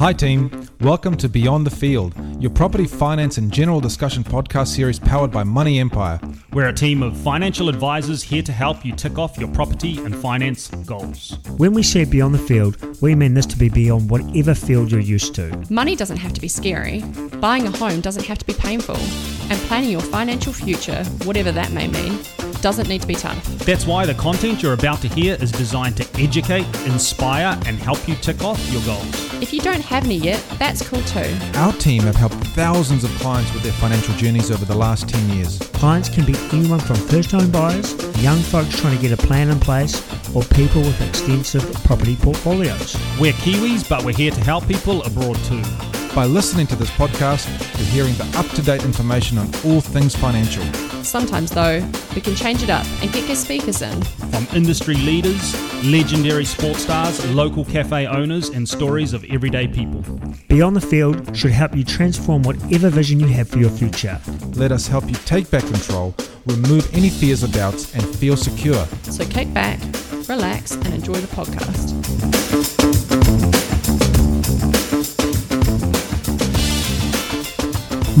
Hi, team. Welcome to Beyond the Field, your property finance and general discussion podcast series powered by Money Empire. We're a team of financial advisors here to help you tick off your property and finance goals. When we say beyond the field, we mean this to be beyond whatever field you're used to. Money doesn't have to be scary. Buying a home doesn't have to be painful. And planning your financial future, whatever that may mean, doesn't need to be tough. That's why the content you're about to hear is designed to educate, inspire, and help you tick off your goals. If you don't have any yet, that's cool too. Our team have helped thousands of clients with their financial journeys over the last 10 years. Clients can be anyone from first home buyers, young folks trying to get a plan in place, or people with extensive property portfolios. We're Kiwis, but we're here to help people abroad too. By listening to this podcast, you're hearing the up to date information on all things financial. Sometimes, though, we can change it up and get guest speakers in. From industry leaders, legendary sports stars, local cafe owners, and stories of everyday people. Beyond the field should help you transform whatever vision you have for your future. Let us help you take back control, remove any fears or doubts, and feel secure. So kick back, relax, and enjoy the podcast.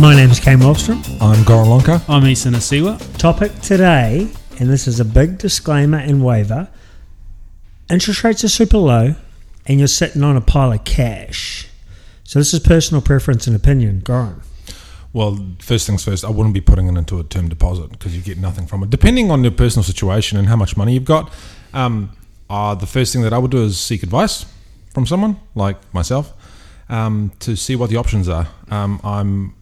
My name is Kane Wallstrom. I'm Goran Lonka. I'm Issa Nasiwa. Topic today, and this is a big disclaimer and waiver interest rates are super low, and you're sitting on a pile of cash. So, this is personal preference and opinion. Goran. Well, first things first, I wouldn't be putting it into a term deposit because you get nothing from it. Depending on your personal situation and how much money you've got, um, uh, the first thing that I would do is seek advice from someone like myself um, to see what the options are. Um, I'm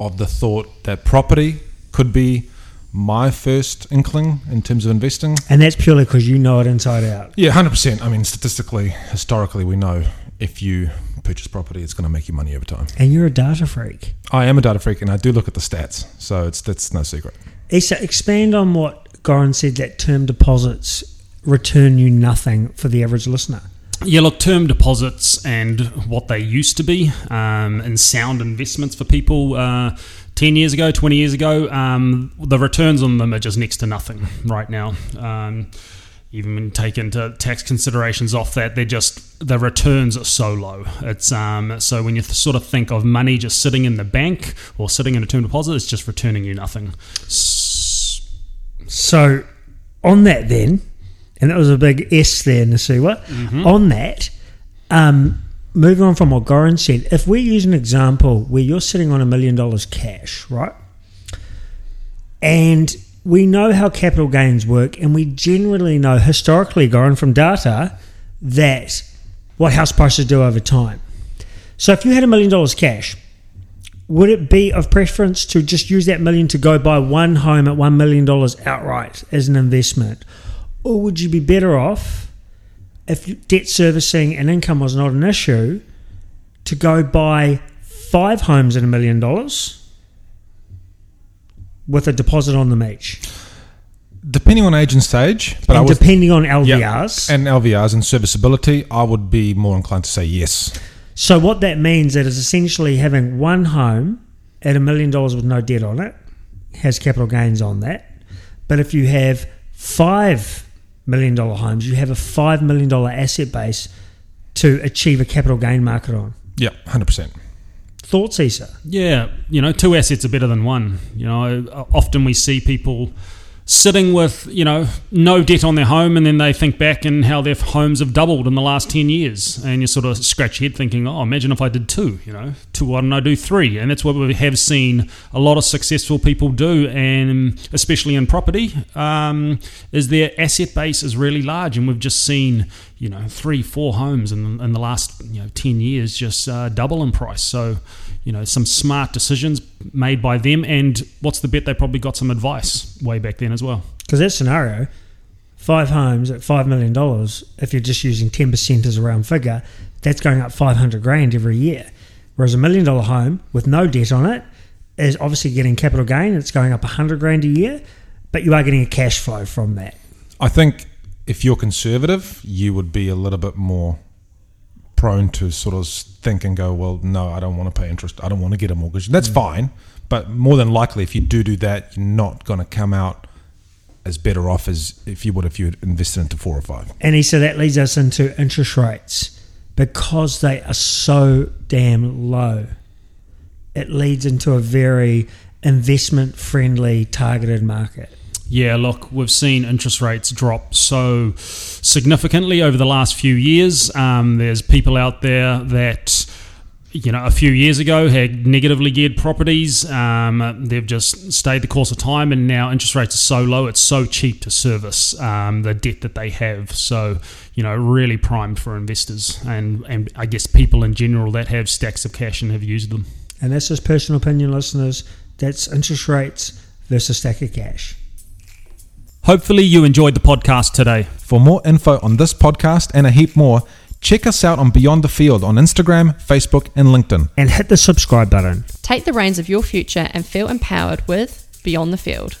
of the thought that property could be my first inkling in terms of investing. And that's purely because you know it inside out. Yeah, 100%. I mean, statistically, historically, we know if you purchase property, it's going to make you money over time. And you're a data freak. I am a data freak and I do look at the stats, so it's that's no secret. Issa, expand on what Goran said that term deposits return you nothing for the average listener. Yeah, look, term deposits and what they used to be um, and sound investments for people uh, 10 years ago, 20 years ago, um, the returns on them are just next to nothing right now. Um, even when taken to tax considerations off that, they're just the returns are so low. It's um, so when you th- sort of think of money just sitting in the bank or sitting in a term deposit, it's just returning you nothing. So, on that, then, and that was a big S there, Nasiwa. On that, um, moving on from what Goran said, if we use an example where you're sitting on a million dollars cash, right? And we know how capital gains work, and we generally know historically, Goran, from data, that what house prices do over time. So, if you had a million dollars cash, would it be of preference to just use that million to go buy one home at $1 million outright as an investment? Or would you be better off if debt servicing and income was not an issue to go buy five homes at a million dollars with a deposit on them each? Depending on age and stage, but I and was depending on yeah, LVRs. and LVRs and serviceability, I would be more inclined to say yes. So what that means that is essentially having one home at a million dollars with no debt on it has capital gains on that. But if you have five million dollar homes, you have a five million dollar asset base to achieve a capital gain market on. Yeah, hundred percent. Thoughts, Issa? Yeah, you know, two assets are better than one. You know, often we see people sitting with, you know, no debt on their home and then they think back and how their homes have doubled in the last 10 years. And you sort of scratch your head thinking, oh, imagine if I did two, you know, two, why don't I do three? And that's what we have seen a lot of successful people do, and especially in property, um, is their asset base is really large. And we've just seen, you know, three, four homes in, in the last, you know, 10 years just uh, double in price. So, you know, some smart decisions made by them. And what's the bet? They probably got some advice way back then as well. Because that scenario, five homes at five million dollars, if you're just using ten percent as a round figure, that's going up five hundred grand every year. Whereas a million dollar home with no debt on it is obviously getting capital gain. It's going up a hundred grand a year, but you are getting a cash flow from that. I think if you're conservative, you would be a little bit more prone to sort of think and go, well, no, I don't want to pay interest. I don't want to get a mortgage. That's mm. fine. But more than likely, if you do do that, you're not going to come out as better off as if you would if you had invested into four or five. And he said that leads us into interest rates. Because they are so damn low, it leads into a very investment friendly targeted market. Yeah, look, we've seen interest rates drop so significantly over the last few years. Um, there's people out there that, you know, a few years ago had negatively geared properties. Um, they've just stayed the course of time, and now interest rates are so low, it's so cheap to service um, the debt that they have. So, you know, really primed for investors and, and I guess people in general that have stacks of cash and have used them. And that's just personal opinion, listeners. That's interest rates versus stack of cash. Hopefully, you enjoyed the podcast today. For more info on this podcast and a heap more, check us out on Beyond the Field on Instagram, Facebook, and LinkedIn. And hit the subscribe button. Take the reins of your future and feel empowered with Beyond the Field.